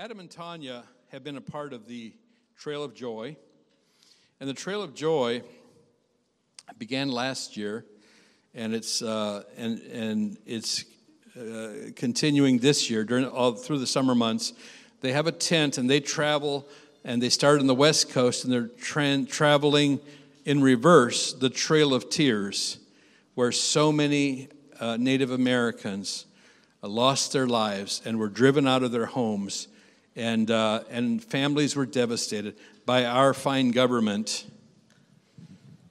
Adam and Tanya have been a part of the Trail of Joy. And the Trail of Joy began last year, and it's, uh, and, and it's uh, continuing this year during all through the summer months. They have a tent and they travel, and they start on the west coast, and they're tra- traveling in reverse the Trail of Tears, where so many uh, Native Americans uh, lost their lives and were driven out of their homes, and, uh, and families were devastated by our fine government.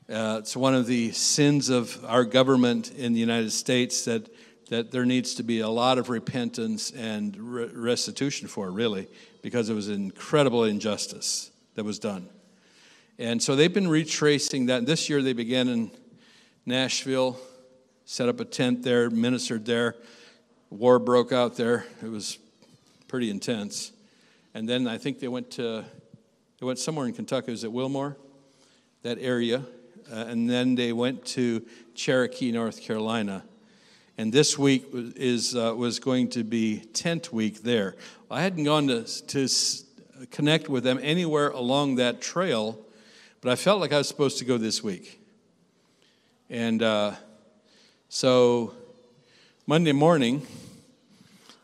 Uh, it's one of the sins of our government in the United States that, that there needs to be a lot of repentance and re- restitution for, really, because it was incredible injustice that was done. And so they've been retracing that. This year they began in Nashville, set up a tent there, ministered there. War broke out there. It was pretty intense. And then I think they went to, they went somewhere in Kentucky. Was it Wilmore? That area. Uh, and then they went to Cherokee, North Carolina. And this week is, uh, was going to be tent week there. I hadn't gone to, to connect with them anywhere along that trail, but I felt like I was supposed to go this week. And uh, so Monday morning,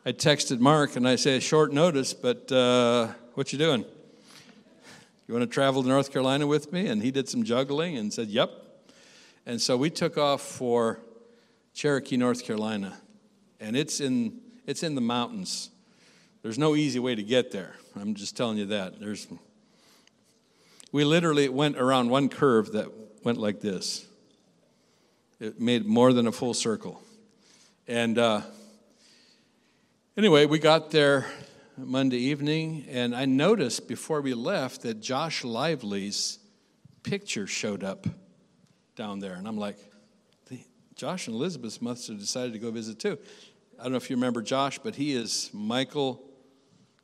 I texted Mark and I said, short notice, but uh, what you doing? You want to travel to North Carolina with me? And he did some juggling and said, yep. And so we took off for Cherokee, North Carolina. And it's in, it's in the mountains. There's no easy way to get there. I'm just telling you that. There's, we literally went around one curve that went like this. It made more than a full circle. And uh, anyway, we got there Monday evening, and I noticed before we left that Josh Lively's picture showed up down there. And I'm like, Josh and Elizabeth must have decided to go visit too. I don't know if you remember Josh, but he is Michael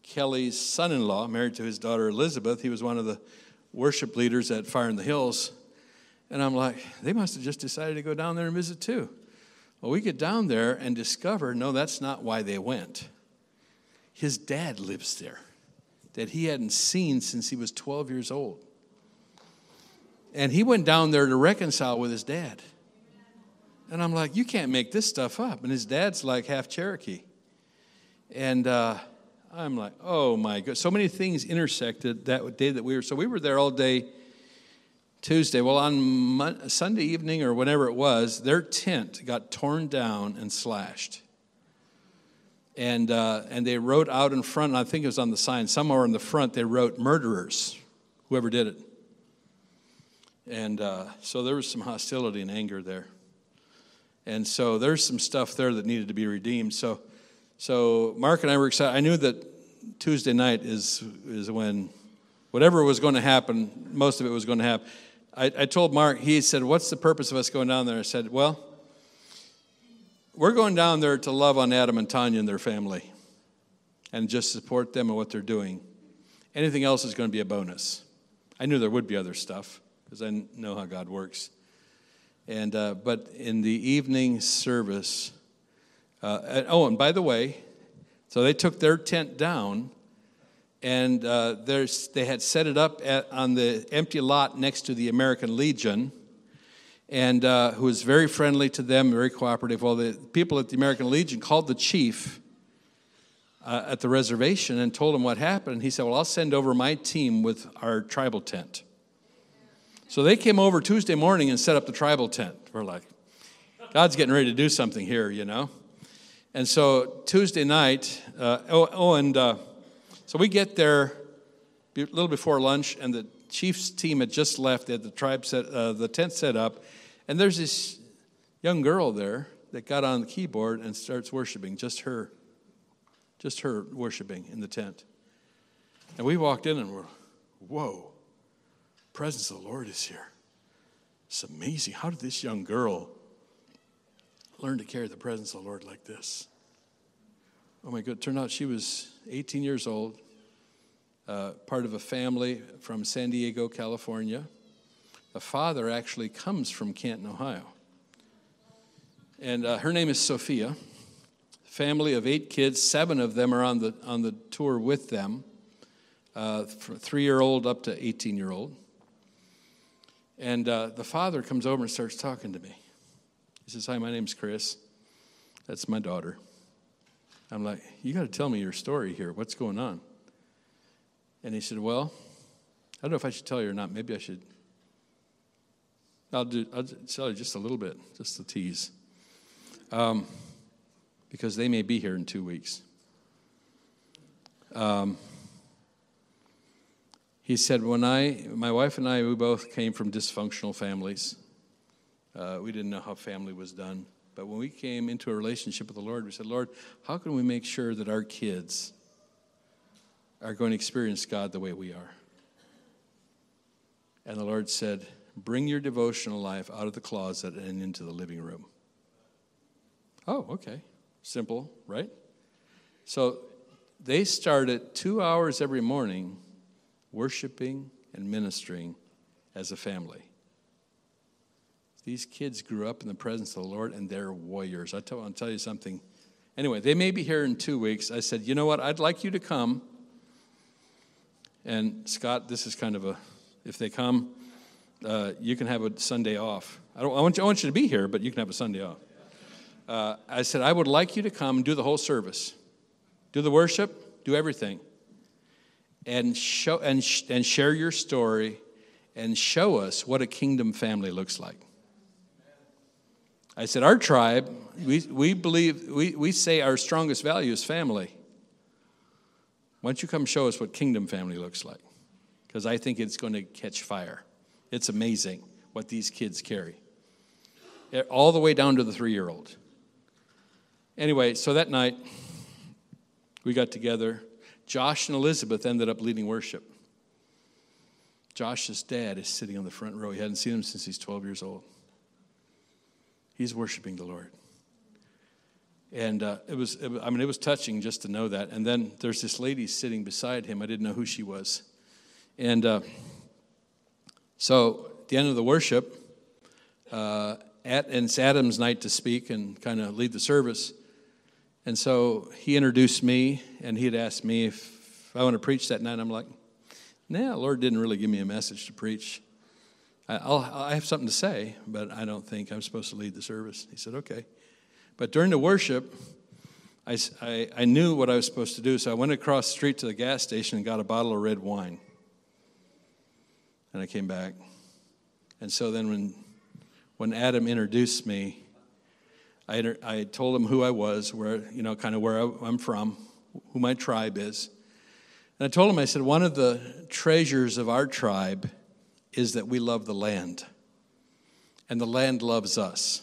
Kelly's son in law, married to his daughter Elizabeth. He was one of the worship leaders at Fire in the Hills. And I'm like, they must have just decided to go down there and visit too. Well, we get down there and discover no, that's not why they went. His dad lives there, that he hadn't seen since he was 12 years old. And he went down there to reconcile with his dad. And I'm like, you can't make this stuff up. And his dad's like half Cherokee. And uh, I'm like, oh my God. So many things intersected that day that we were. So we were there all day Tuesday. Well, on Sunday evening or whenever it was, their tent got torn down and slashed. And, uh, and they wrote out in front, and I think it was on the sign, somewhere in the front, they wrote murderers, whoever did it. And uh, so there was some hostility and anger there. And so there's some stuff there that needed to be redeemed. So, so Mark and I were excited. I knew that Tuesday night is, is when whatever was going to happen, most of it was going to happen. I, I told Mark, he said, What's the purpose of us going down there? I said, Well, we're going down there to love on Adam and Tanya and their family and just support them and what they're doing. Anything else is going to be a bonus. I knew there would be other stuff because I know how God works. And, uh, but in the evening service, uh, and, oh, and by the way, so they took their tent down and uh, they had set it up at, on the empty lot next to the American Legion, and uh, who was very friendly to them, very cooperative. Well, the people at the American Legion called the chief uh, at the reservation and told him what happened. And he said, Well, I'll send over my team with our tribal tent. So they came over Tuesday morning and set up the tribal tent. We're like, God's getting ready to do something here, you know? And so Tuesday night, uh, oh, oh, and uh, so we get there a little before lunch, and the chief's team had just left. They had the tribe set, uh, the tent set up, and there's this young girl there that got on the keyboard and starts worshiping. Just her, just her worshiping in the tent. And we walked in and we're, whoa presence of the Lord is here. It's amazing. How did this young girl learn to carry the presence of the Lord like this? Oh my God, It turned out she was 18 years old, uh, part of a family from San Diego, California. The father actually comes from Canton, Ohio. And uh, her name is Sophia. family of eight kids. Seven of them are on the, on the tour with them, uh, three year old up to 18 year old. And uh, the father comes over and starts talking to me. He says, Hi, my name's Chris. That's my daughter. I'm like, You got to tell me your story here. What's going on? And he said, Well, I don't know if I should tell you or not. Maybe I should. I'll, do, I'll tell you just a little bit, just to tease. Um, because they may be here in two weeks. Um, he said, When I, my wife and I, we both came from dysfunctional families. Uh, we didn't know how family was done. But when we came into a relationship with the Lord, we said, Lord, how can we make sure that our kids are going to experience God the way we are? And the Lord said, Bring your devotional life out of the closet and into the living room. Oh, okay. Simple, right? So they started two hours every morning worshiping and ministering as a family. These kids grew up in the presence of the Lord and they're warriors. I tell, I'll tell you something. Anyway, they may be here in two weeks. I said, you know what? I'd like you to come. And Scott, this is kind of a, if they come, uh, you can have a Sunday off. I, don't, I, want you, I want you to be here, but you can have a Sunday off. Uh, I said, I would like you to come and do the whole service, do the worship, do everything, and show and, sh- and share your story, and show us what a kingdom family looks like. I said, Our tribe, we, we believe, we, we say our strongest value is family. Why don't you come show us what kingdom family looks like? Because I think it's going to catch fire. It's amazing what these kids carry, all the way down to the three year old. Anyway, so that night, we got together. Josh and Elizabeth ended up leading worship. Josh's dad is sitting on the front row. He hadn't seen him since he's 12 years old. He's worshiping the Lord. And uh, it was, it, I mean, it was touching just to know that. And then there's this lady sitting beside him. I didn't know who she was. And uh, so at the end of the worship, uh, at, and it's Adam's night to speak and kind of lead the service. And so he introduced me, and he had asked me if I want to preach that night. I'm like, nah, Lord didn't really give me a message to preach. I'll, I have something to say, but I don't think I'm supposed to lead the service. He said, okay. But during the worship, I, I, I, knew what I was supposed to do, so I went across the street to the gas station and got a bottle of red wine. And I came back. And so then when, when Adam introduced me, I, I told him who I was, where, you know, kind of where I'm from, who my tribe is. And I told him, I said, one of the treasures of our tribe is that we love the land. And the land loves us.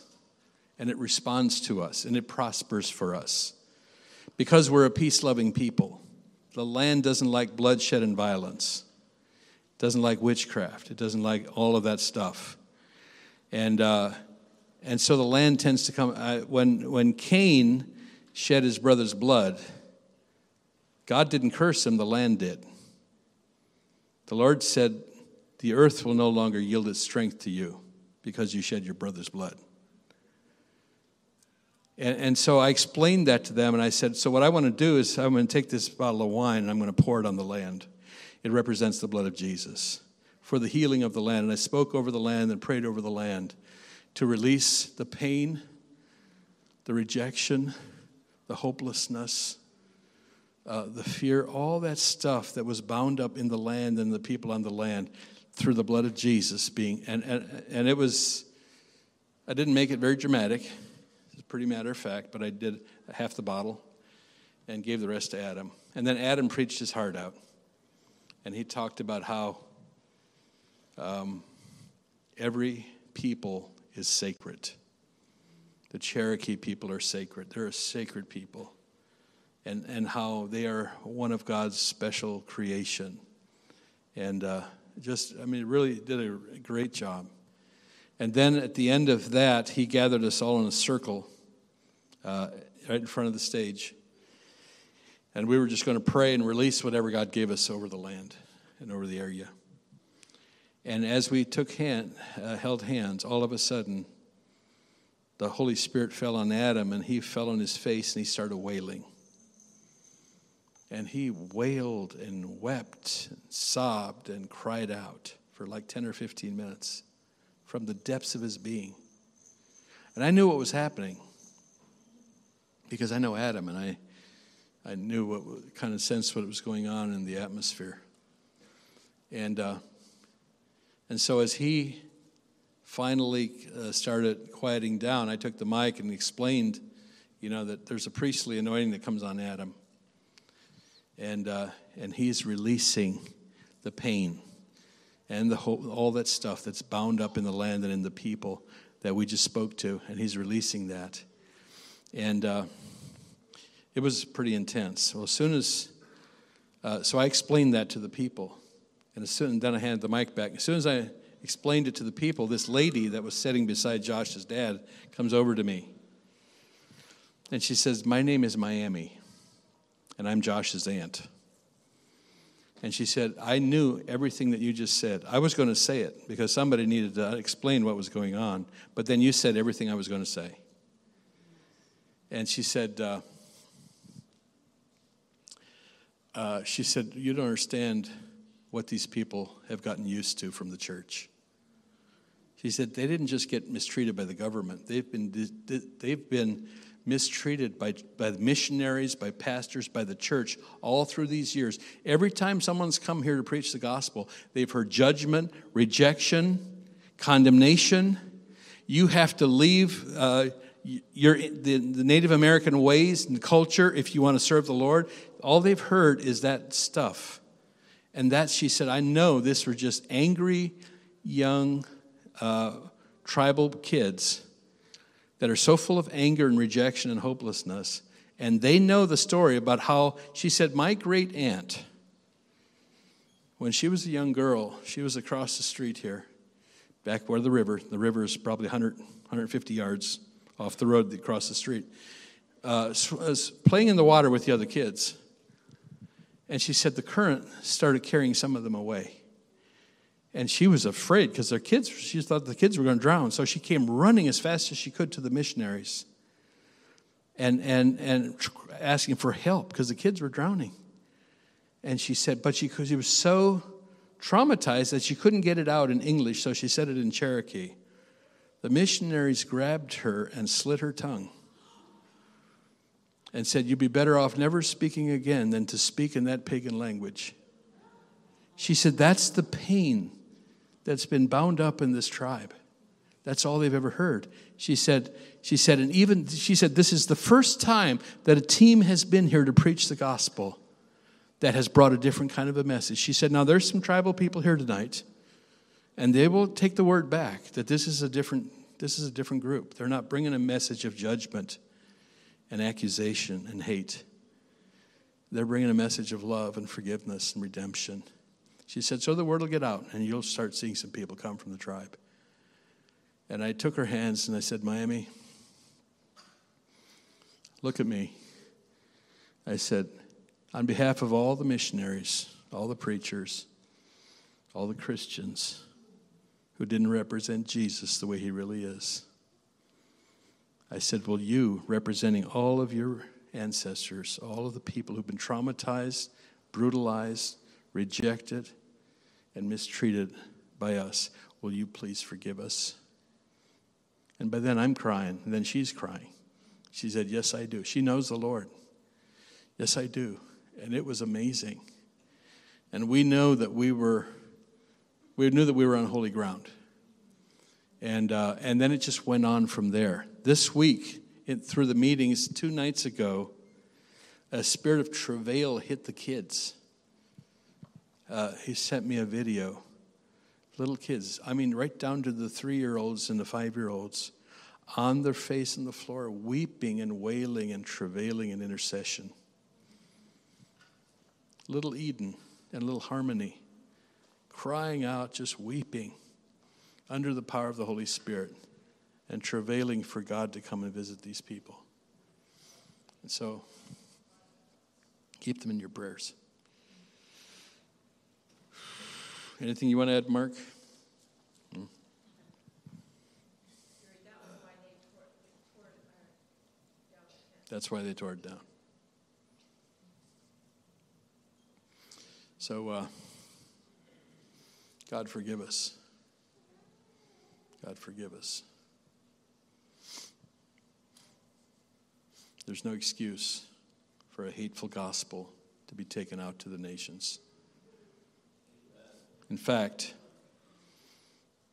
And it responds to us and it prospers for us. Because we're a peace loving people. The land doesn't like bloodshed and violence, it doesn't like witchcraft, it doesn't like all of that stuff. And, uh, and so the land tends to come. Uh, when, when Cain shed his brother's blood, God didn't curse him, the land did. The Lord said, the earth will no longer yield its strength to you because you shed your brother's blood. And, and, so I explained that to them, and I said, So, what I want to do is, I'm going to take this bottle of wine and I'm going to pour it on the land. It represents the blood of Jesus for the healing of the land. And I spoke over the land and prayed over the land to release the pain, the rejection, the hopelessness, uh, the fear, all that stuff that was bound up in the land and the people on the land through the blood of Jesus being, and, and, and it was, I didn't make it very dramatic. It's pretty matter of fact, but I did half the bottle and gave the rest to Adam. And then Adam preached his heart out. And he talked about how um, every people is sacred. The Cherokee people are sacred. They're a sacred people. And, and how they are one of God's special creation. And uh, just, I mean, really did a great job. And then at the end of that, he gathered us all in a circle uh, right in front of the stage. And we were just going to pray and release whatever God gave us over the land and over the area. And as we took hand, uh, held hands, all of a sudden, the Holy Spirit fell on Adam and he fell on his face and he started wailing. And he wailed and wept, and sobbed, and cried out for like 10 or 15 minutes from the depths of his being. And I knew what was happening because I know Adam and I, I knew what kind of sense what was going on in the atmosphere. And, uh, and so as he finally uh, started quieting down, I took the mic and explained, you know, that there's a priestly anointing that comes on Adam. And, uh, and he's releasing the pain and the whole, all that stuff that's bound up in the land and in the people that we just spoke to, and he's releasing that. And uh, it was pretty intense. Well, as soon as, uh, so I explained that to the people, and as soon then I handed the mic back. As soon as I explained it to the people, this lady that was sitting beside Josh's dad comes over to me, and she says, "My name is Miami, and I'm Josh's aunt." And she said, I knew everything that you just said. I was going to say it because somebody needed to explain what was going on, but then you said everything I was going to say. And she said, uh, uh, she said, You don't understand what these people have gotten used to from the church. She said, They didn't just get mistreated by the government, they've been, they've been mistreated by, by missionaries, by pastors, by the church all through these years. Every time someone's come here to preach the gospel, they've heard judgment, rejection, condemnation. You have to leave uh, your, the, the Native American ways and culture if you want to serve the Lord. All they've heard is that stuff. And that, she said, I know this were just angry, young, uh, tribal kids that are so full of anger and rejection and hopelessness. And they know the story about how she said, My great aunt, when she was a young girl, she was across the street here, back where the river, the river is probably 100, 150 yards off the road across the street, uh, was playing in the water with the other kids. And she said the current started carrying some of them away. And she was afraid because their kids, she thought the kids were going to drown. So she came running as fast as she could to the missionaries and, and, and asking for help because the kids were drowning. And she said, but she, she was so traumatized that she couldn't get it out in English, so she said it in Cherokee. The missionaries grabbed her and slit her tongue and said, You'd be better off never speaking again than to speak in that pagan language. She said, That's the pain that's been bound up in this tribe. That's all they've ever heard. She said, she said, and even she said, this is the first time that a team has been here to preach the gospel that has brought a different kind of a message. She said, now there's some tribal people here tonight, and they will take the word back that this is a different, this is a different group. They're not bringing a message of judgment and accusation and hate. They're bringing a message of love and forgiveness and redemption. She said, So the word will get out, and you'll start seeing some people come from the tribe. And I took her hands and I said, Miami, look at me. I said, on behalf of all the missionaries, all the preachers, all the Christians who didn't represent Jesus the way he really is, I said, Will you, representing all of your ancestors, all of the people who've been traumatized, brutalized, rejected, and mistreated by us. Will you please forgive us? And by then I'm crying, and then she's crying. She said, Yes, I do. She knows the Lord. Yes, I do. And it was amazing. And we know that we were, we knew that we were on holy ground. And, uh, and then it just went on from there. This week, it, through the meetings two nights ago, a spirit of travail hit the kids uh, he sent me a video. Little kids, I mean, right down to the three year olds and the five year olds, on their face on the floor, weeping and wailing and travailing in intercession. Little Eden and little Harmony crying out, just weeping under the power of the Holy Spirit and travailing for God to come and visit these people. And so, keep them in your prayers. Anything you want to add, Mark? Hmm? That's why they tore it down. So, uh, God forgive us. God forgive us. There's no excuse for a hateful gospel to be taken out to the nations. In fact,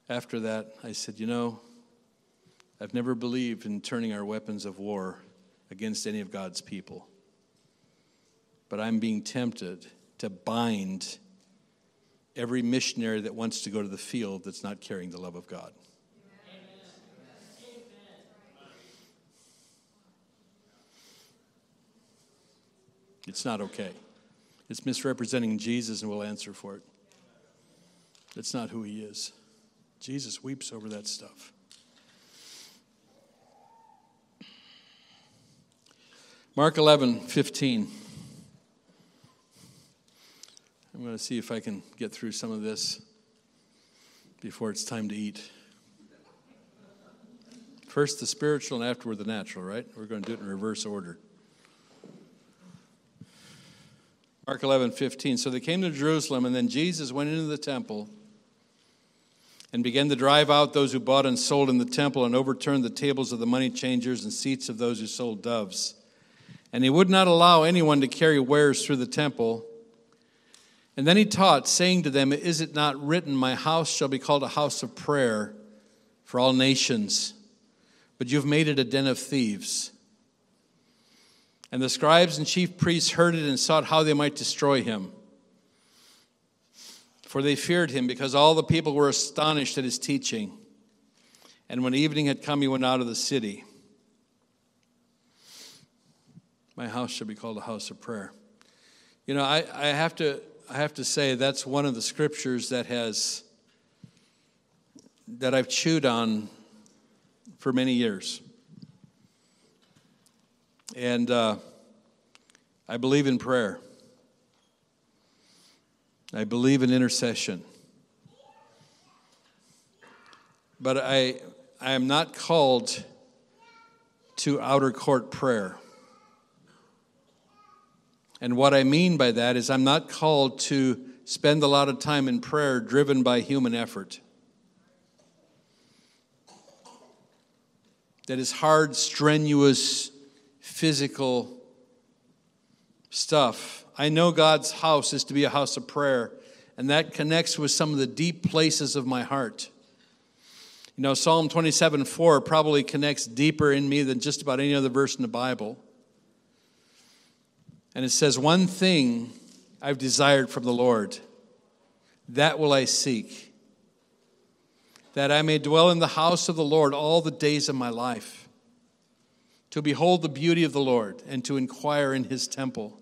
after that, I said, You know, I've never believed in turning our weapons of war against any of God's people. But I'm being tempted to bind every missionary that wants to go to the field that's not carrying the love of God. It's not okay. It's misrepresenting Jesus, and we'll answer for it. It's not who he is. Jesus weeps over that stuff. Mark 11, 15. I'm going to see if I can get through some of this before it's time to eat. First the spiritual and afterward the natural, right? We're going to do it in reverse order. Mark 11, 15. So they came to Jerusalem, and then Jesus went into the temple and began to drive out those who bought and sold in the temple and overturned the tables of the money changers and seats of those who sold doves. And he would not allow anyone to carry wares through the temple. And then he taught, saying to them, Is it not written, My house shall be called a house of prayer for all nations? But you've made it a den of thieves. And the scribes and chief priests heard it and sought how they might destroy him. For they feared him, because all the people were astonished at his teaching. And when evening had come, he went out of the city. My house shall be called a house of prayer. You know, I, I have to I have to say that's one of the scriptures that has that I've chewed on for many years. And uh, I believe in prayer. I believe in intercession. But I, I am not called to outer court prayer. And what I mean by that is, I'm not called to spend a lot of time in prayer driven by human effort. That is hard, strenuous, physical stuff. I know God's house is to be a house of prayer, and that connects with some of the deep places of my heart. You know, Psalm 27 4 probably connects deeper in me than just about any other verse in the Bible. And it says, One thing I've desired from the Lord, that will I seek, that I may dwell in the house of the Lord all the days of my life, to behold the beauty of the Lord and to inquire in his temple.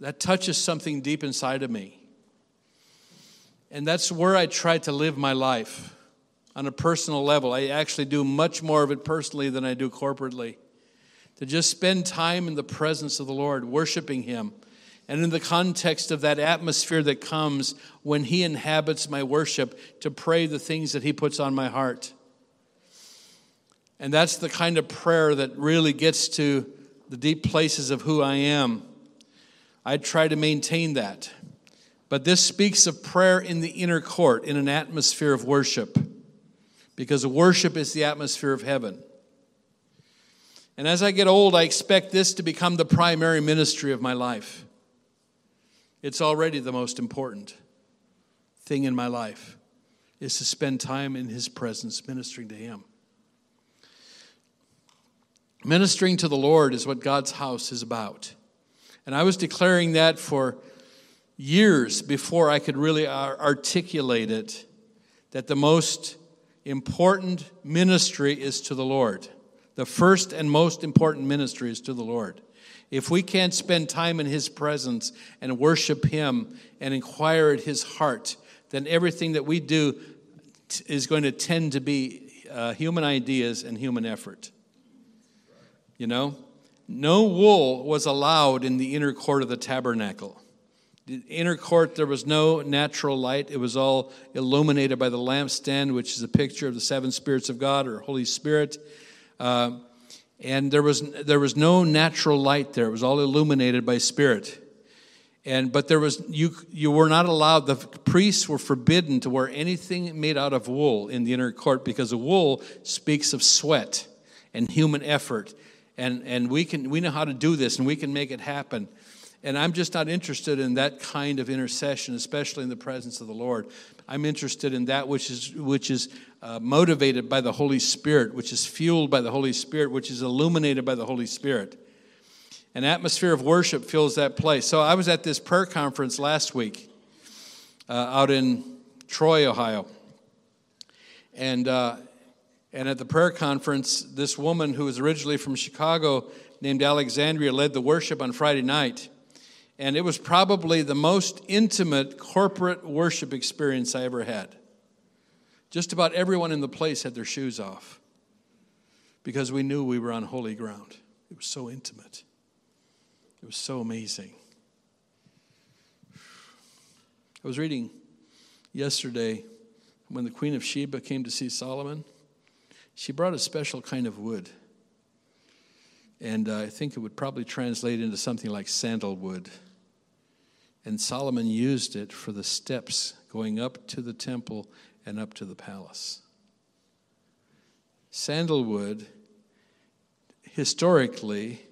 That touches something deep inside of me. And that's where I try to live my life on a personal level. I actually do much more of it personally than I do corporately to just spend time in the presence of the Lord, worshiping Him. And in the context of that atmosphere that comes when He inhabits my worship, to pray the things that He puts on my heart. And that's the kind of prayer that really gets to the deep places of who I am. I try to maintain that. But this speaks of prayer in the inner court, in an atmosphere of worship, because worship is the atmosphere of heaven. And as I get old, I expect this to become the primary ministry of my life. It's already the most important thing in my life is to spend time in his presence ministering to him. Ministering to the Lord is what God's house is about. And I was declaring that for years before I could really articulate it that the most important ministry is to the Lord. The first and most important ministry is to the Lord. If we can't spend time in His presence and worship Him and inquire at His heart, then everything that we do is going to tend to be uh, human ideas and human effort. You know? No wool was allowed in the inner court of the tabernacle. The inner court, there was no natural light. It was all illuminated by the lampstand, which is a picture of the seven spirits of God or Holy Spirit. Uh, And there was, there was no natural light there, it was all illuminated by Spirit. And, but there was you you were not allowed the priests were forbidden to wear anything made out of wool in the inner court because the wool speaks of sweat and human effort and and we can we know how to do this and we can make it happen and I'm just not interested in that kind of intercession, especially in the presence of the Lord. I'm interested in that which is, which is uh, motivated by the Holy Spirit, which is fueled by the Holy Spirit, which is illuminated by the Holy Spirit. An atmosphere of worship fills that place. So I was at this prayer conference last week uh, out in Troy, Ohio. And, uh, and at the prayer conference, this woman who was originally from Chicago named Alexandria led the worship on Friday night. And it was probably the most intimate corporate worship experience I ever had. Just about everyone in the place had their shoes off because we knew we were on holy ground. It was so intimate, it was so amazing. I was reading yesterday when the Queen of Sheba came to see Solomon, she brought a special kind of wood. And uh, I think it would probably translate into something like sandalwood. And Solomon used it for the steps going up to the temple and up to the palace. Sandalwood, historically,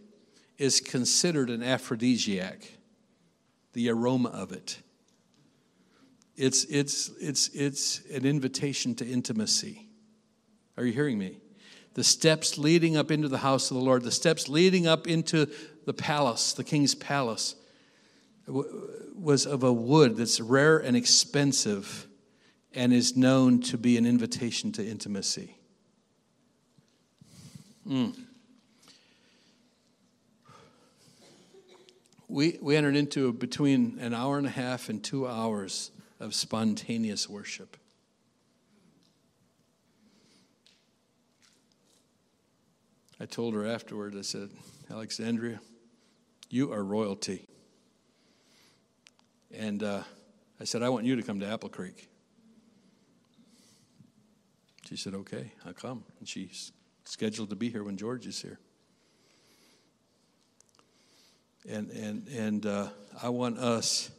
is considered an aphrodisiac, the aroma of it. It's, it's, it's, it's an invitation to intimacy. Are you hearing me? The steps leading up into the house of the Lord, the steps leading up into the palace, the king's palace, was of a wood that's rare and expensive and is known to be an invitation to intimacy. Mm. We, we entered into between an hour and a half and two hours of spontaneous worship. I told her afterward, I said, Alexandria, you are royalty. And uh, I said, I want you to come to Apple Creek. She said, okay, I'll come. And she's scheduled to be here when George is here. And, and, and uh, I want us,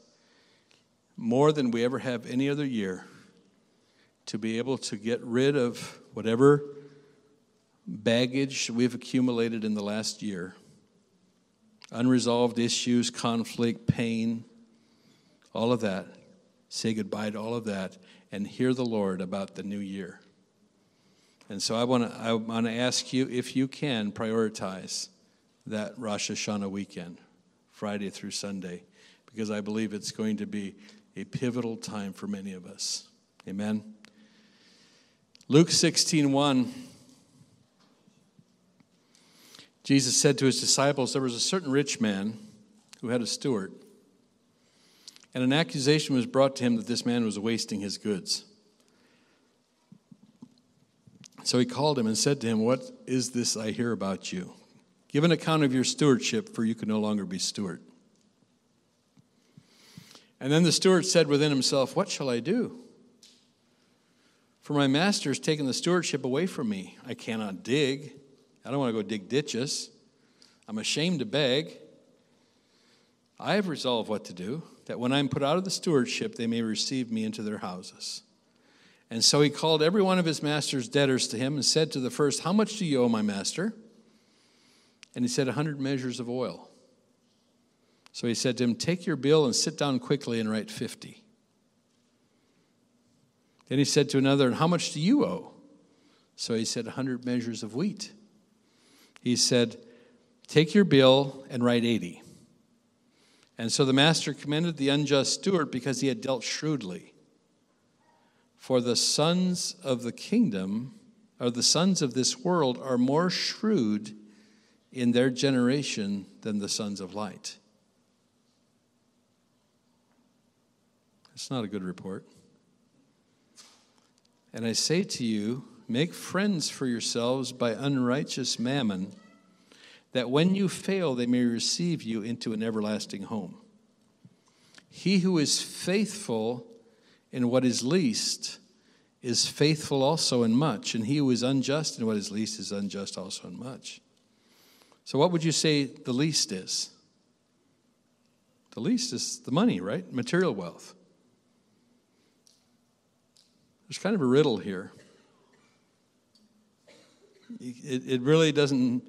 more than we ever have any other year, to be able to get rid of whatever baggage we've accumulated in the last year unresolved issues, conflict, pain, all of that, say goodbye to all of that, and hear the Lord about the new year. And so I want to I want to ask you if you can prioritize that Rosh Hashanah weekend, Friday through Sunday, because I believe it's going to be a pivotal time for many of us. Amen. Luke 16:1 Jesus said to his disciples, There was a certain rich man who had a steward and an accusation was brought to him that this man was wasting his goods. So he called him and said to him, What is this I hear about you? Give an account of your stewardship, for you can no longer be steward. And then the steward said within himself, What shall I do? For my master has taken the stewardship away from me. I cannot dig. I don't want to go dig ditches. I'm ashamed to beg. I have resolved what to do that when I'm put out of the stewardship, they may receive me into their houses. And so he called every one of his master's debtors to him and said to the first, How much do you owe my master? And he said, A hundred measures of oil. So he said to him, Take your bill and sit down quickly and write fifty. Then he said to another, And how much do you owe? So he said, A hundred measures of wheat. He said, Take your bill and write eighty. And so the master commended the unjust steward because he had dealt shrewdly. For the sons of the kingdom, or the sons of this world, are more shrewd in their generation than the sons of light. It's not a good report. And I say to you, make friends for yourselves by unrighteous mammon that when you fail, they may receive you into an everlasting home. He who is faithful in what is least is faithful also in much, and he who is unjust in what is least is unjust also in much. So, what would you say the least is? The least is the money, right? Material wealth. There's kind of a riddle here. It, it really doesn't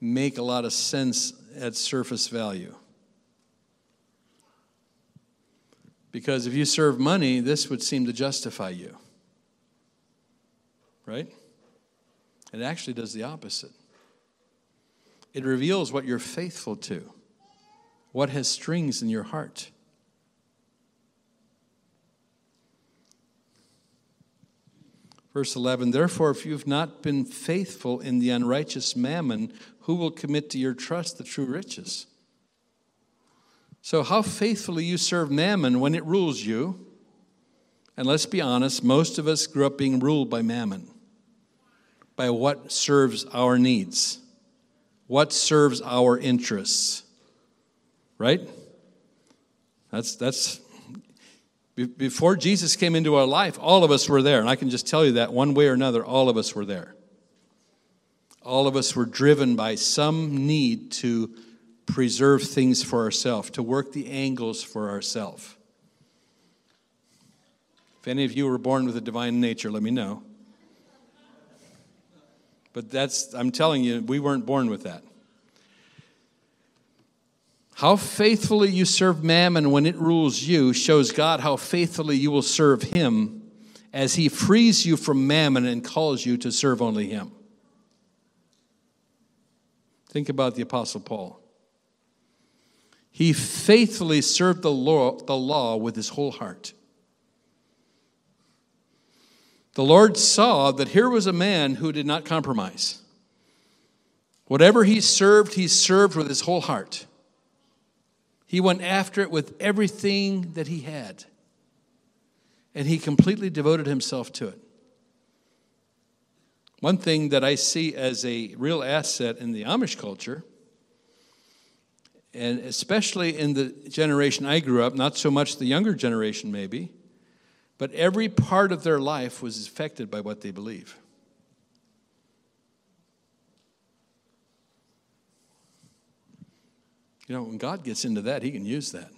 make a lot of sense at surface value. Because if you serve money, this would seem to justify you. Right? It actually does the opposite. It reveals what you're faithful to, what has strings in your heart. Verse 11 Therefore, if you've not been faithful in the unrighteous mammon, who will commit to your trust the true riches? So, how faithfully you serve mammon when it rules you. And let's be honest, most of us grew up being ruled by mammon, by what serves our needs, what serves our interests. Right? That's, that's before Jesus came into our life, all of us were there. And I can just tell you that one way or another, all of us were there. All of us were driven by some need to preserve things for ourselves, to work the angles for ourselves. If any of you were born with a divine nature, let me know. But that's, I'm telling you, we weren't born with that. How faithfully you serve mammon when it rules you shows God how faithfully you will serve him as he frees you from mammon and calls you to serve only him. Think about the Apostle Paul. He faithfully served the law, the law with his whole heart. The Lord saw that here was a man who did not compromise. Whatever he served, he served with his whole heart. He went after it with everything that he had. And he completely devoted himself to it. One thing that I see as a real asset in the Amish culture, and especially in the generation I grew up, not so much the younger generation maybe, but every part of their life was affected by what they believe. You know, when God gets into that, He can use that.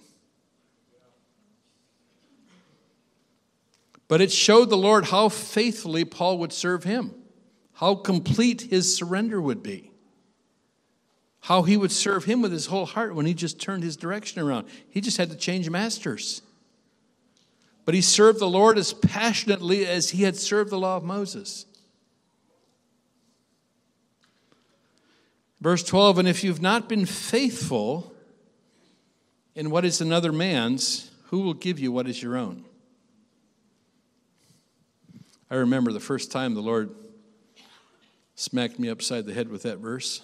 But it showed the Lord how faithfully Paul would serve Him, how complete his surrender would be, how he would serve Him with his whole heart when he just turned his direction around. He just had to change masters. But he served the Lord as passionately as he had served the law of Moses. Verse 12, and if you've not been faithful in what is another man's, who will give you what is your own? I remember the first time the Lord smacked me upside the head with that verse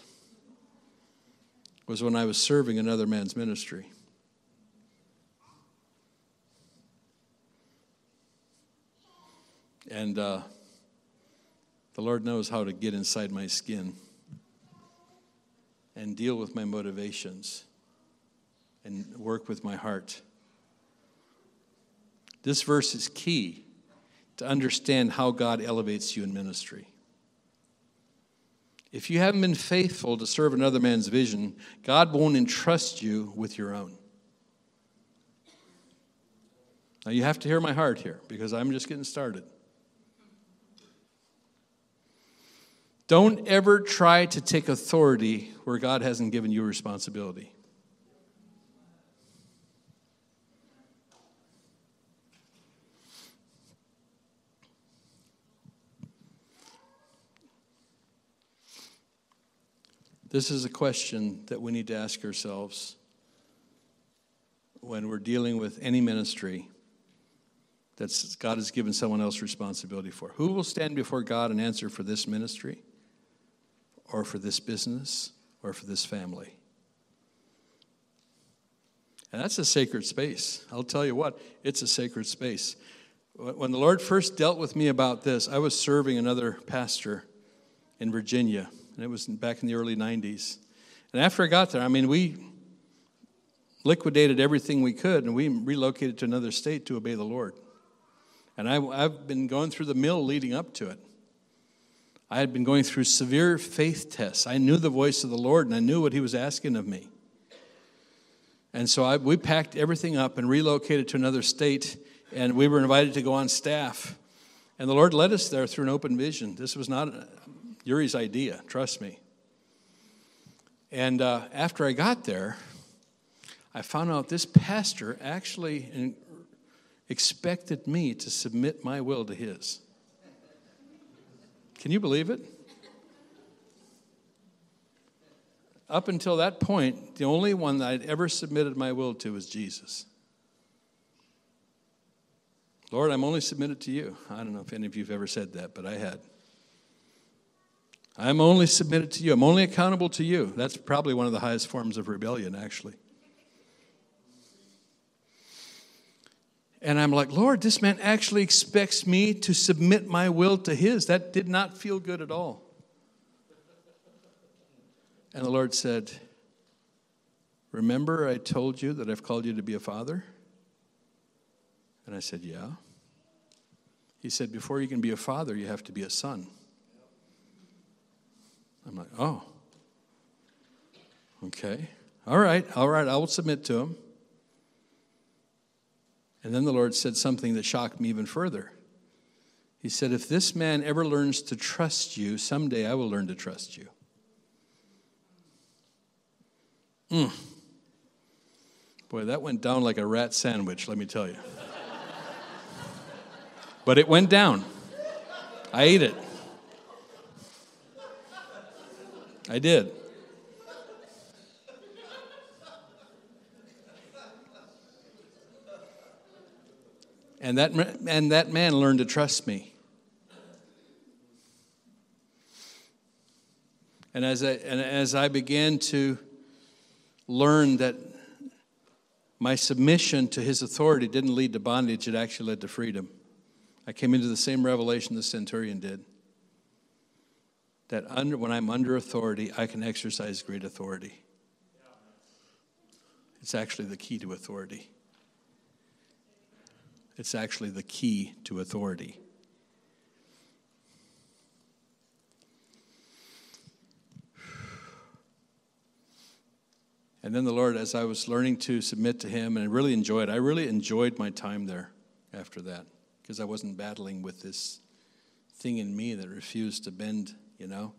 was when I was serving another man's ministry. And uh, the Lord knows how to get inside my skin and deal with my motivations and work with my heart. This verse is key to understand how God elevates you in ministry. If you haven't been faithful to serve another man's vision, God won't entrust you with your own. Now, you have to hear my heart here because I'm just getting started. Don't ever try to take authority where God hasn't given you responsibility. This is a question that we need to ask ourselves when we're dealing with any ministry that God has given someone else responsibility for. Who will stand before God and answer for this ministry? or for this business or for this family. And that's a sacred space. I'll tell you what, it's a sacred space. When the Lord first dealt with me about this, I was serving another pastor in Virginia, and it was back in the early 90s. And after I got there, I mean, we liquidated everything we could, and we relocated to another state to obey the Lord. And I, have been going through the mill leading up to it. I had been going through severe faith tests. I knew the voice of the Lord and I knew what He was asking of me. And so I, we packed everything up and relocated to another state, and we were invited to go on staff. And the Lord led us there through an open vision. This was not Yuri's idea, trust me. And uh, after I got there, I found out this pastor actually expected me to submit my will to his. Can you believe it? Up until that point, the only one that I'd ever submitted my will to was Jesus. Lord, I'm only submitted to you. I don't know if any of you have ever said that, but I had. I'm only submitted to you. I'm only accountable to you. That's probably one of the highest forms of rebellion, actually. And I'm like, Lord, this man actually expects me to submit my will to his. That did not feel good at all. And the Lord said, Remember, I told you that I've called you to be a father? And I said, Yeah. He said, Before you can be a father, you have to be a son. I'm like, Oh, okay. All right, all right, I will submit to him. And then the Lord said something that shocked me even further. He said, If this man ever learns to trust you, someday I will learn to trust you. Mm. Boy, that went down like a rat sandwich, let me tell you. but it went down. I ate it. I did. And that, and that man learned to trust me. And as I, and as I began to learn that my submission to his authority didn't lead to bondage, it actually led to freedom. I came into the same revelation the centurion did. That under, when I'm under authority, I can exercise great authority. It's actually the key to authority. It's actually the key to authority. And then the Lord, as I was learning to submit to Him and I really enjoyed, I really enjoyed my time there after that because I wasn't battling with this thing in me that refused to bend, you know.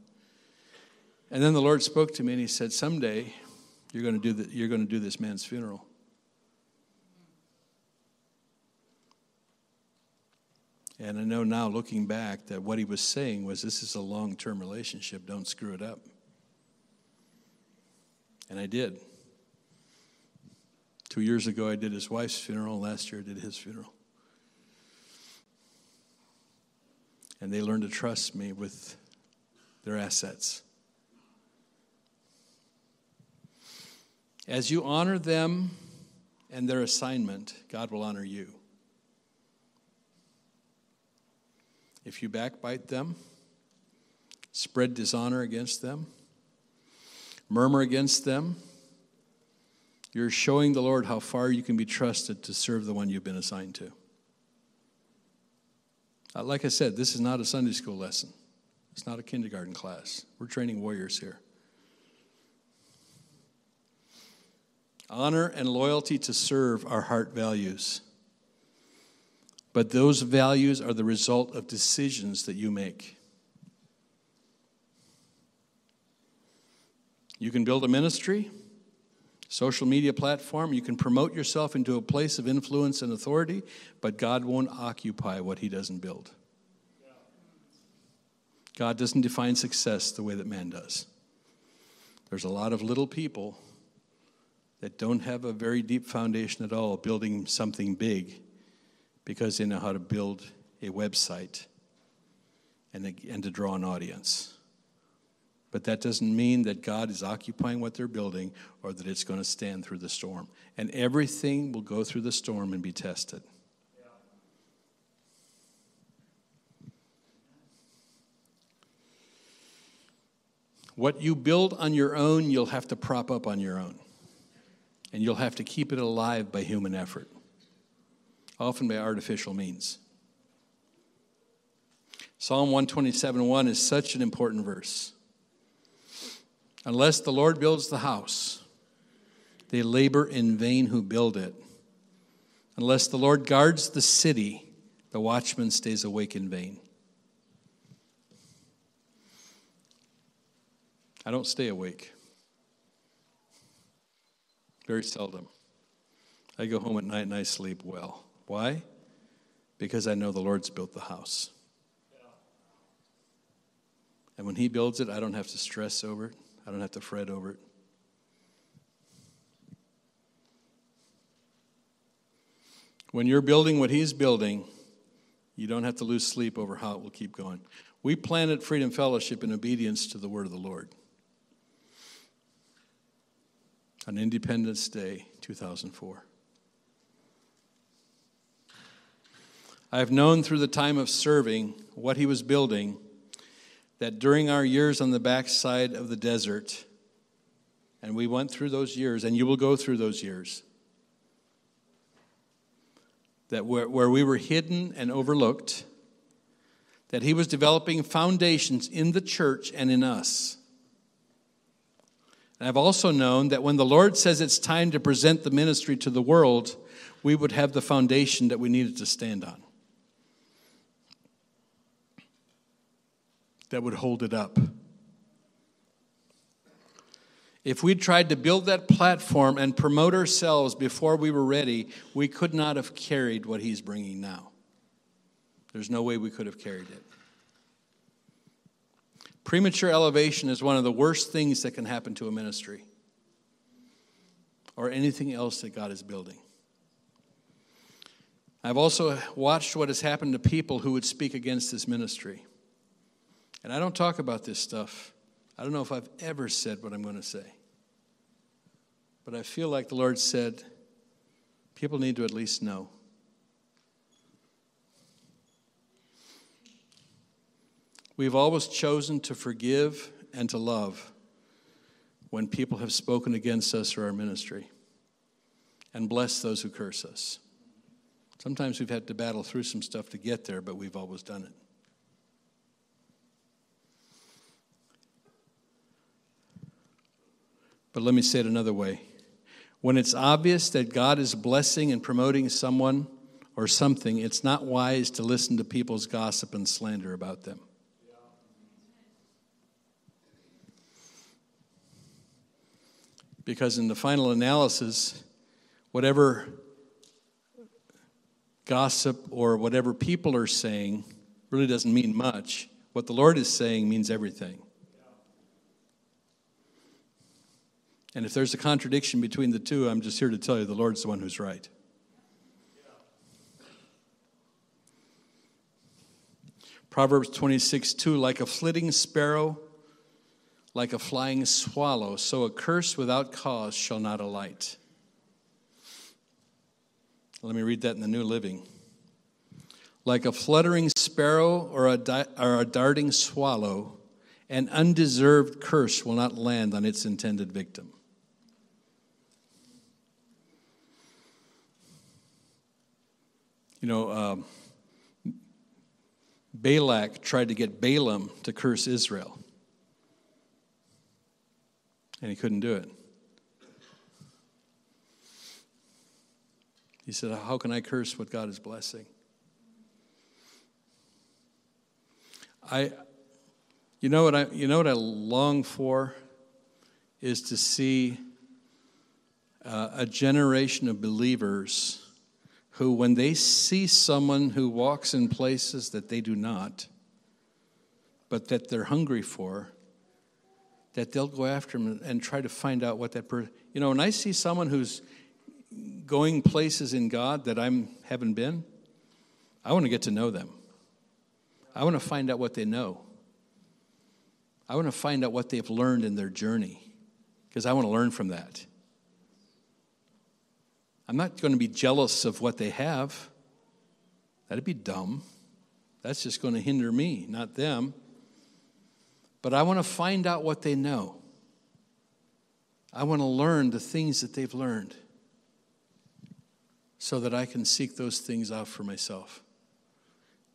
And then the Lord spoke to me and He said, "Someday, you're going to do you're going to do this man's funeral." And I know now, looking back, that what he was saying was this is a long term relationship, don't screw it up. And I did. Two years ago, I did his wife's funeral. Last year, I did his funeral. And they learned to trust me with their assets. As you honor them and their assignment, God will honor you. If you backbite them, spread dishonor against them, murmur against them, you're showing the Lord how far you can be trusted to serve the one you've been assigned to. Uh, like I said, this is not a Sunday school lesson. It's not a kindergarten class. We're training warriors here. Honor and loyalty to serve are heart values. But those values are the result of decisions that you make. You can build a ministry, social media platform, you can promote yourself into a place of influence and authority, but God won't occupy what He doesn't build. God doesn't define success the way that man does. There's a lot of little people that don't have a very deep foundation at all building something big because they know how to build a website and, and to draw an audience. But that doesn't mean that God is occupying what they're building or that it's going to stand through the storm. And everything will go through the storm and be tested. What you build on your own, you'll have to prop up on your own. And you'll have to keep it alive by human effort often by artificial means. Psalm 127 1 is such an important verse. Unless the Lord builds the house, they labor in vain who build it. Unless the Lord guards the city, the watchman stays awake in vain. I don't stay awake. Very seldom. I go home at night and I sleep well. Why? Because I know the Lord's built the house. And when He builds it, I don't have to stress over it, I don't have to fret over it. When you're building what He's building, you don't have to lose sleep over how it will keep going. We planted Freedom Fellowship in obedience to the word of the Lord. On Independence Day, 2004. I have known through the time of serving what he was building that during our years on the backside of the desert, and we went through those years, and you will go through those years, that where, where we were hidden and overlooked, that he was developing foundations in the church and in us. And I've also known that when the Lord says it's time to present the ministry to the world, we would have the foundation that we needed to stand on. That would hold it up. If we'd tried to build that platform and promote ourselves before we were ready, we could not have carried what he's bringing now. There's no way we could have carried it. Premature elevation is one of the worst things that can happen to a ministry or anything else that God is building. I've also watched what has happened to people who would speak against this ministry. And I don't talk about this stuff. I don't know if I've ever said what I'm going to say. But I feel like the Lord said, people need to at least know. We've always chosen to forgive and to love when people have spoken against us or our ministry and bless those who curse us. Sometimes we've had to battle through some stuff to get there, but we've always done it. But let me say it another way. When it's obvious that God is blessing and promoting someone or something, it's not wise to listen to people's gossip and slander about them. Because in the final analysis, whatever gossip or whatever people are saying really doesn't mean much. What the Lord is saying means everything. And if there's a contradiction between the two, I'm just here to tell you the Lord's the one who's right. Proverbs 26, 2 like a flitting sparrow, like a flying swallow, so a curse without cause shall not alight. Let me read that in the New Living. Like a fluttering sparrow or a, di- or a darting swallow, an undeserved curse will not land on its intended victim. You know, um, Balak tried to get Balaam to curse Israel, and he couldn't do it. He said, How can I curse what God is blessing? I, you know what I, you know what I long for is to see uh, a generation of believers who, when they see someone who walks in places that they do not, but that they're hungry for, that they'll go after them and try to find out what that person. You know, when I see someone who's going places in God that I haven't been, I want to get to know them. I want to find out what they know. I want to find out what they've learned in their journey because I want to learn from that. I'm not going to be jealous of what they have. That'd be dumb. That's just going to hinder me, not them. But I want to find out what they know. I want to learn the things that they've learned so that I can seek those things out for myself.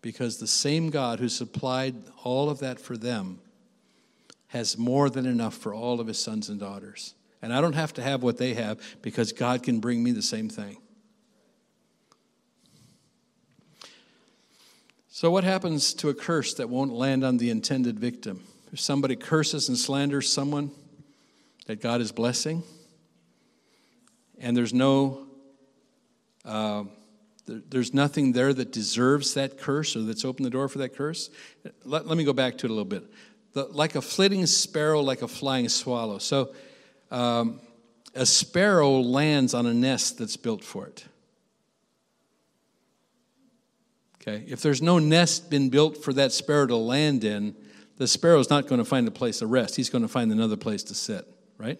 because the same God who supplied all of that for them has more than enough for all of his sons and daughters. And I don't have to have what they have because God can bring me the same thing. So, what happens to a curse that won't land on the intended victim? If somebody curses and slanders someone that God is blessing, and there's no uh, there's nothing there that deserves that curse or that's opened the door for that curse. Let, let me go back to it a little bit. The, like a flitting sparrow, like a flying swallow. So, um, a sparrow lands on a nest that's built for it. Okay, if there's no nest been built for that sparrow to land in, the sparrow's not going to find a place to rest. He's going to find another place to sit, right?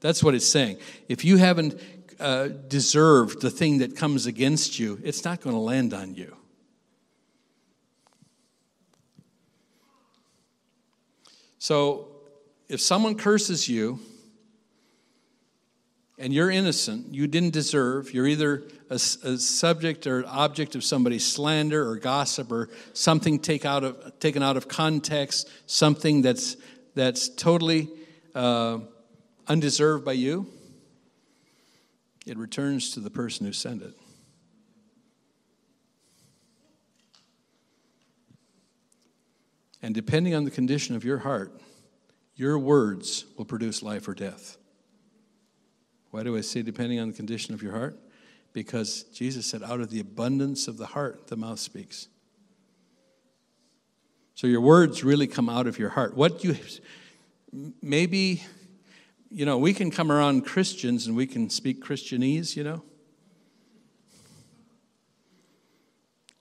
That's what it's saying. If you haven't uh, deserved the thing that comes against you, it's not going to land on you. So if someone curses you, and you're innocent, you didn't deserve, you're either a, a, subject or object of somebody's slander or gossip or something take out of, taken out of context, something that's, that's totally uh, undeserved by you, it returns to the person who sent it. And depending on the condition of your heart, your words will produce life or death. Why do I say depending on the condition of your heart? Because Jesus said, out of the abundance of the heart, the mouth speaks. So your words really come out of your heart. What you maybe, you know, we can come around Christians and we can speak Christianese, you know.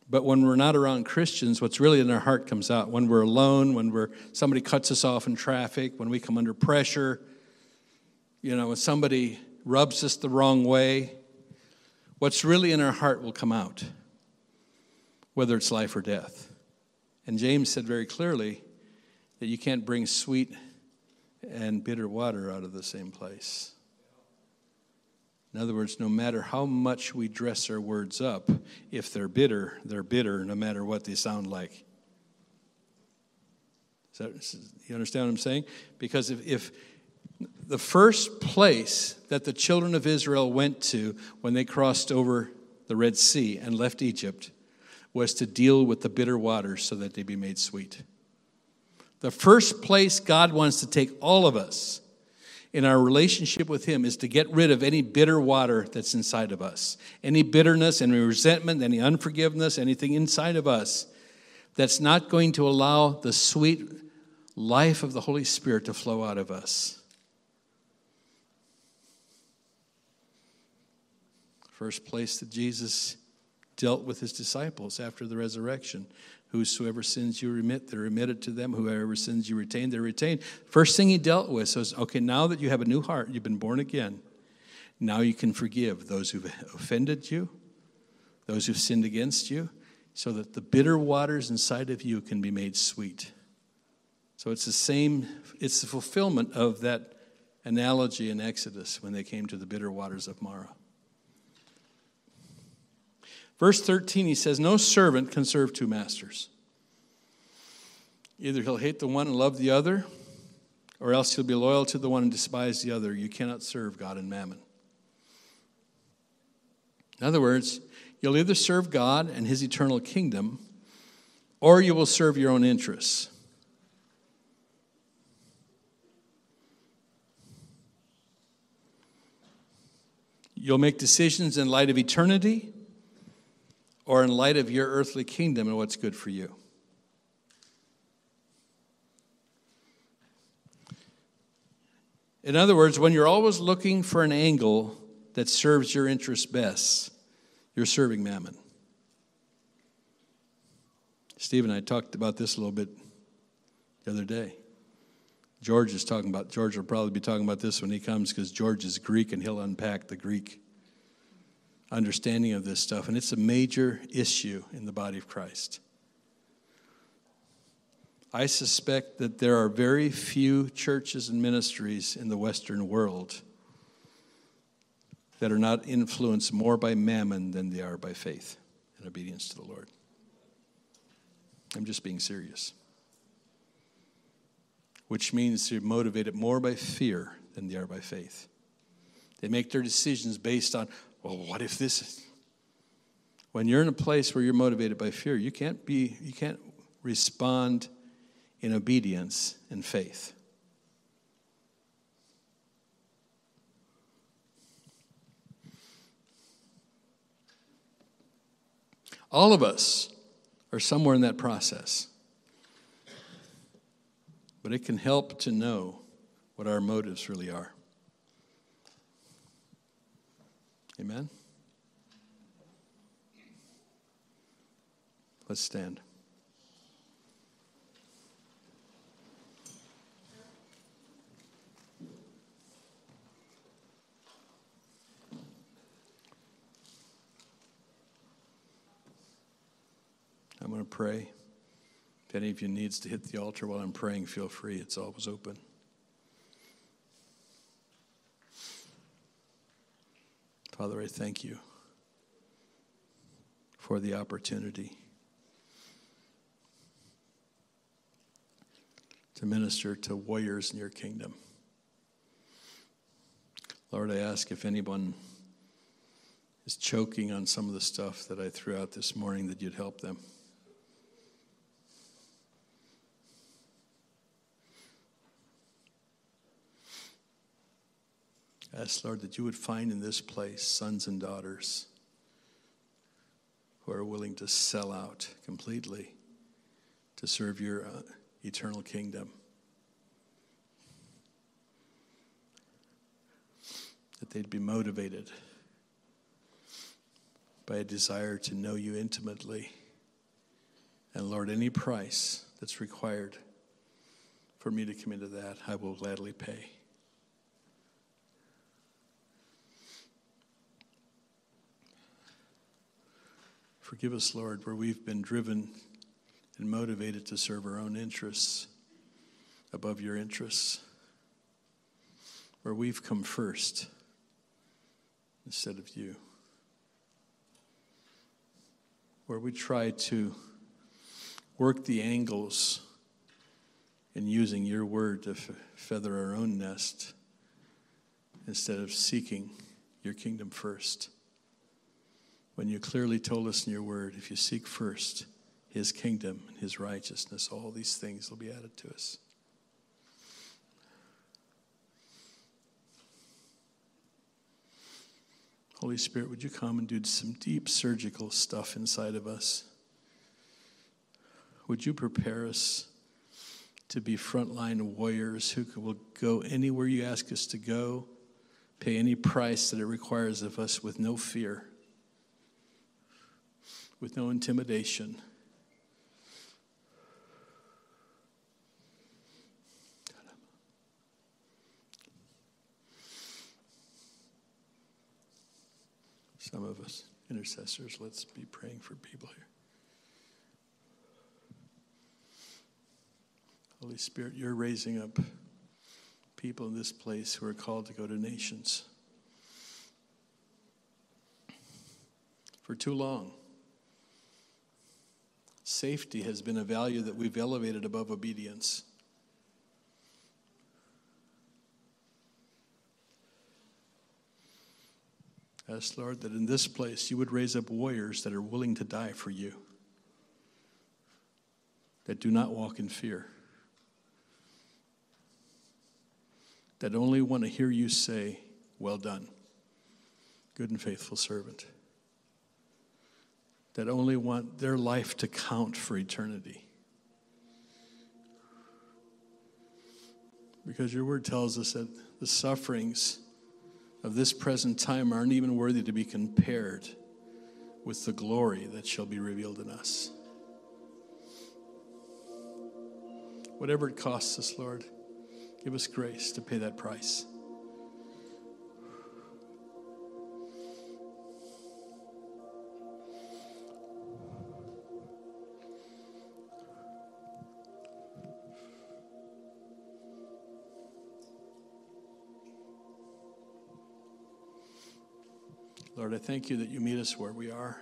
But when we're not around Christians, what's really in our heart comes out. When we're alone, when we're somebody cuts us off in traffic, when we come under pressure, you know, when somebody rubs us the wrong way, what's really in our heart will come out, whether it's life or death. And James said very clearly that you can't bring sweet and bitter water out of the same place. In other words, no matter how much we dress our words up, if they're bitter, they're bitter no matter what they sound like. That, you understand what I'm saying? Because if, if the first place that the children of Israel went to when they crossed over the Red Sea and left Egypt was to deal with the bitter waters so that they be made sweet. The first place God wants to take all of us in our relationship with Him is to get rid of any bitter water that's inside of us. Any bitterness, any resentment, any unforgiveness, anything inside of us that's not going to allow the sweet life of the Holy Spirit to flow out of us. First place that Jesus dealt with his disciples after the resurrection. Whosoever sins you remit, they're remitted to them. Whoever sins you retain, they're retained. First thing he dealt with was okay, now that you have a new heart, you've been born again, now you can forgive those who've offended you, those who've sinned against you, so that the bitter waters inside of you can be made sweet. So it's the same, it's the fulfillment of that analogy in Exodus when they came to the bitter waters of Marah. Verse 13, he says, No servant can serve two masters. Either he'll hate the one and love the other, or else he'll be loyal to the one and despise the other. You cannot serve God and mammon. In other words, you'll either serve God and his eternal kingdom, or you will serve your own interests. You'll make decisions in light of eternity or in light of your earthly kingdom and what's good for you. In other words, when you're always looking for an angle that serves your interest best, you're serving mammon. Steve and I talked about this a little bit the other day. George is talking about, George will probably be talking about this when he comes because George is Greek and he'll unpack the Greek understanding of this stuff, and it's a major issue in the body of Christ. I suspect that there are very few churches and ministries in the Western world that are not influenced more by mammon than they are by faith and obedience to the Lord. I'm just being serious. Which means they're motivated more by fear than they are by faith. They make their decisions based on, well, what if this? When you're in a place where you're motivated by fear, you can't be, you can't respond in obedience and faith. All of us are somewhere in that process. But it can help to know what our motives really are. Amen? Let's stand. I'm going to pray. If any of you needs to hit the altar while I'm praying, feel free. It's always open. Father, I thank you for the opportunity to minister to warriors in your kingdom. Lord, I ask if anyone is choking on some of the stuff that I threw out this morning, that you'd help them. Ask, Lord, that you would find in this place sons and daughters who are willing to sell out completely to serve your uh, eternal kingdom. That they'd be motivated by a desire to know you intimately. And Lord, any price that's required for me to come into that, I will gladly pay. Forgive us, Lord, where we've been driven and motivated to serve our own interests above your interests, where we've come first instead of you, where we try to work the angles in using your word to f- feather our own nest instead of seeking your kingdom first when you clearly told us in your word, if you seek first his kingdom and his righteousness, all these things will be added to us. Holy Spirit, would you come and do some deep surgical stuff inside of us? Would you prepare us to be frontline warriors who will go anywhere you ask us to go, pay any price that it requires of us with no fear? With no intimidation. Some of us intercessors, let's be praying for people here. Holy Spirit, you're raising up people in this place who are called to go to nations. For too long, Safety has been a value that we've elevated above obedience. Ask, Lord, that in this place you would raise up warriors that are willing to die for you, that do not walk in fear, that only want to hear you say, Well done, good and faithful servant that only want their life to count for eternity. Because your word tells us that the sufferings of this present time aren't even worthy to be compared with the glory that shall be revealed in us. Whatever it costs us, Lord, give us grace to pay that price. Lord, I thank you that you meet us where we are.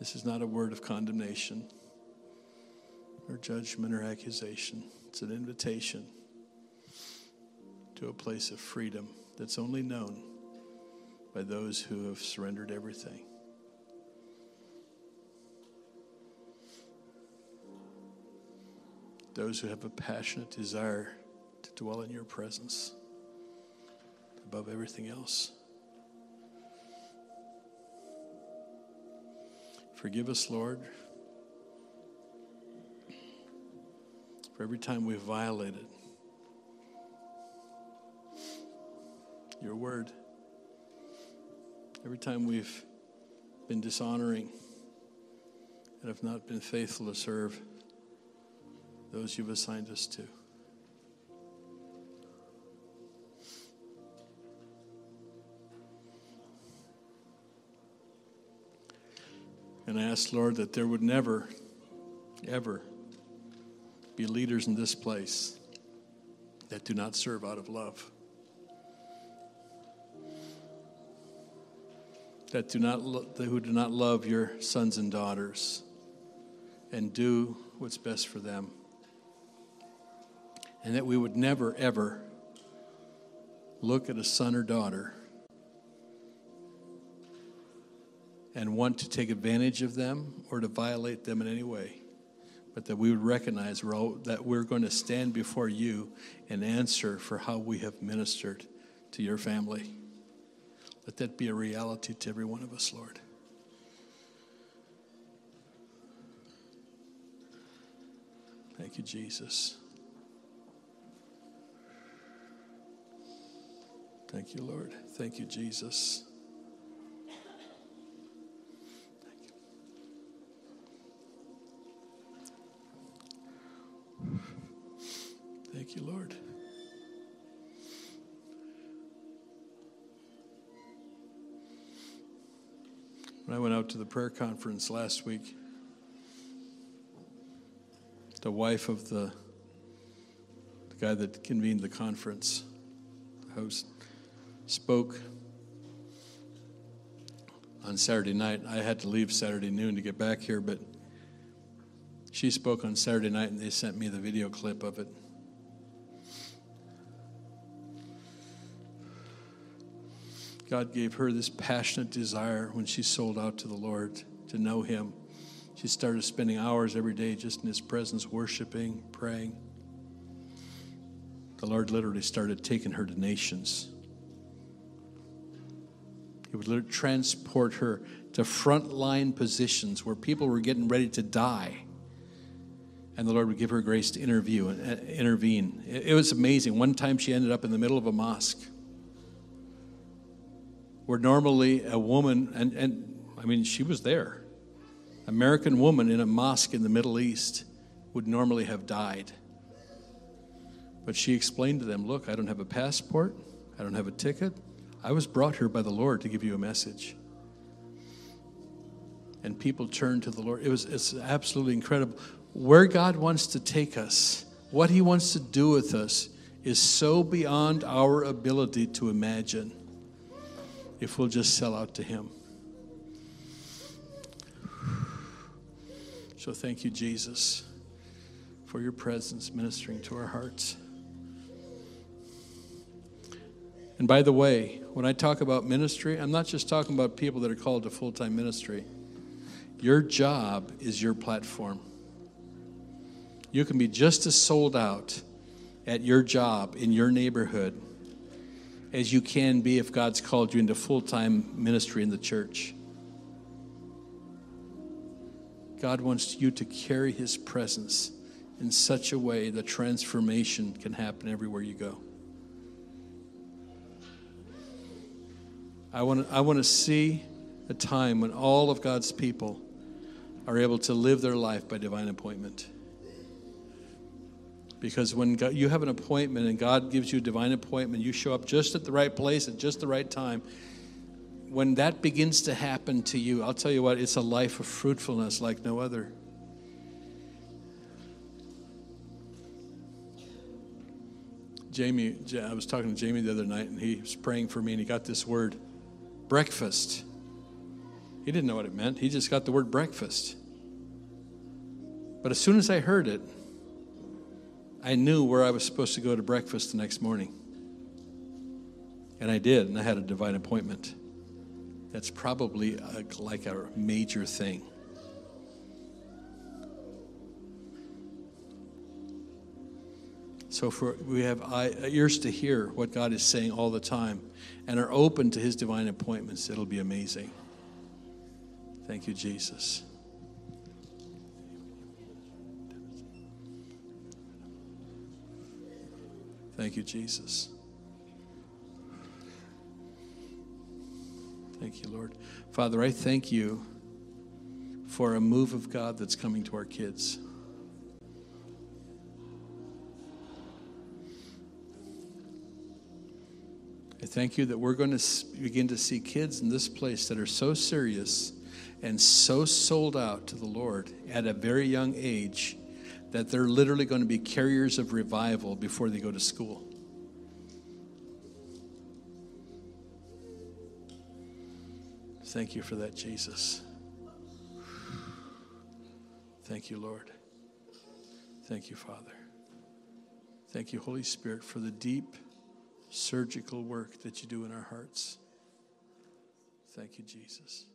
This is not a word of condemnation, or judgment or accusation. It's an invitation to a place of freedom that's only known by those who have surrendered everything. Those who have a passionate desire to dwell in your presence above everything else. Forgive us, Lord, for every time we've violated your word, every time we've been dishonoring and have not been faithful to serve those you've assigned us to. And I ask, Lord, that there would never, ever be leaders in this place that do not serve out of love. That do not lo- who do not love your sons and daughters and do what's best for them. And that we would never, ever look at a son or daughter and want to take advantage of them or to violate them in any way, but that we would recognize we're all, that we're going to stand before you and answer for how we have ministered to your family. Let that be a reality to every one of us, Lord. Thank you, Jesus. Thank you, Lord. Thank you, Jesus. Thank you, Lord. When I went out to the prayer conference last week, the wife of the, the guy that convened the conference, the host, spoke on Saturday night. I had to leave Saturday noon to get back here, but she spoke on Saturday night and they sent me the video clip of it. God gave her this passionate desire when she sold out to the Lord to know Him. She started spending hours every day just in His presence, worshiping, praying. The Lord literally started taking her to nations. He would transport her to frontline positions where people were getting ready to die. And the Lord would give her grace to interview uh, intervene. It was amazing. One time she ended up in the middle of a mosque where normally a woman, and, and I mean, she was there, American woman in a mosque in the Middle East would normally have died. But she explained to them, Look, I don't have a passport, I don't have a ticket. I was brought here by the Lord to give you a message. And people turned to the Lord. It was it's absolutely incredible. Where God wants to take us, what He wants to do with us, is so beyond our ability to imagine if we'll just sell out to Him. So thank you, Jesus, for your presence ministering to our hearts. And by the way, when I talk about ministry, I'm not just talking about people that are called to full time ministry. Your job is your platform. You can be just as sold out at your job in your neighborhood as you can be if God's called you into full time ministry in the church. God wants you to carry His presence in such a way that transformation can happen everywhere you go. I want I want to see a time when all of God's people are able to live their life by divine appointment. Because when God, you have an appointment and God gives you a divine appointment, you show up just at the right place at just the right time. When that begins to happen to you, I'll tell you what, it's a life of fruitfulness like no other. Jamie, I was talking to Jamie the other night, and he was praying for me, and he got this word, breakfast. He didn't know what it meant. He just got the word breakfast. But as soon as I heard it, I knew where I was supposed to go to breakfast the next morning. And I did, and I had a divine appointment. That's probably a, like a major thing. So, for we have ears to hear what God is saying all the time and are open to his divine appointments, it'll be amazing. Thank you, Jesus. Thank you, Jesus. Thank you, Lord. Father, I thank you for a move of God that's coming to our kids. I thank you that we're going to begin to see kids in this place that are so serious and so sold out to the Lord at a very young age that they're literally going to be carriers of revival before they go to school. Thank you for that, Jesus. Thank you, Lord. Thank you, Father. Thank you, Holy Spirit, for the deep surgical work that you do in our hearts. Thank you, Jesus.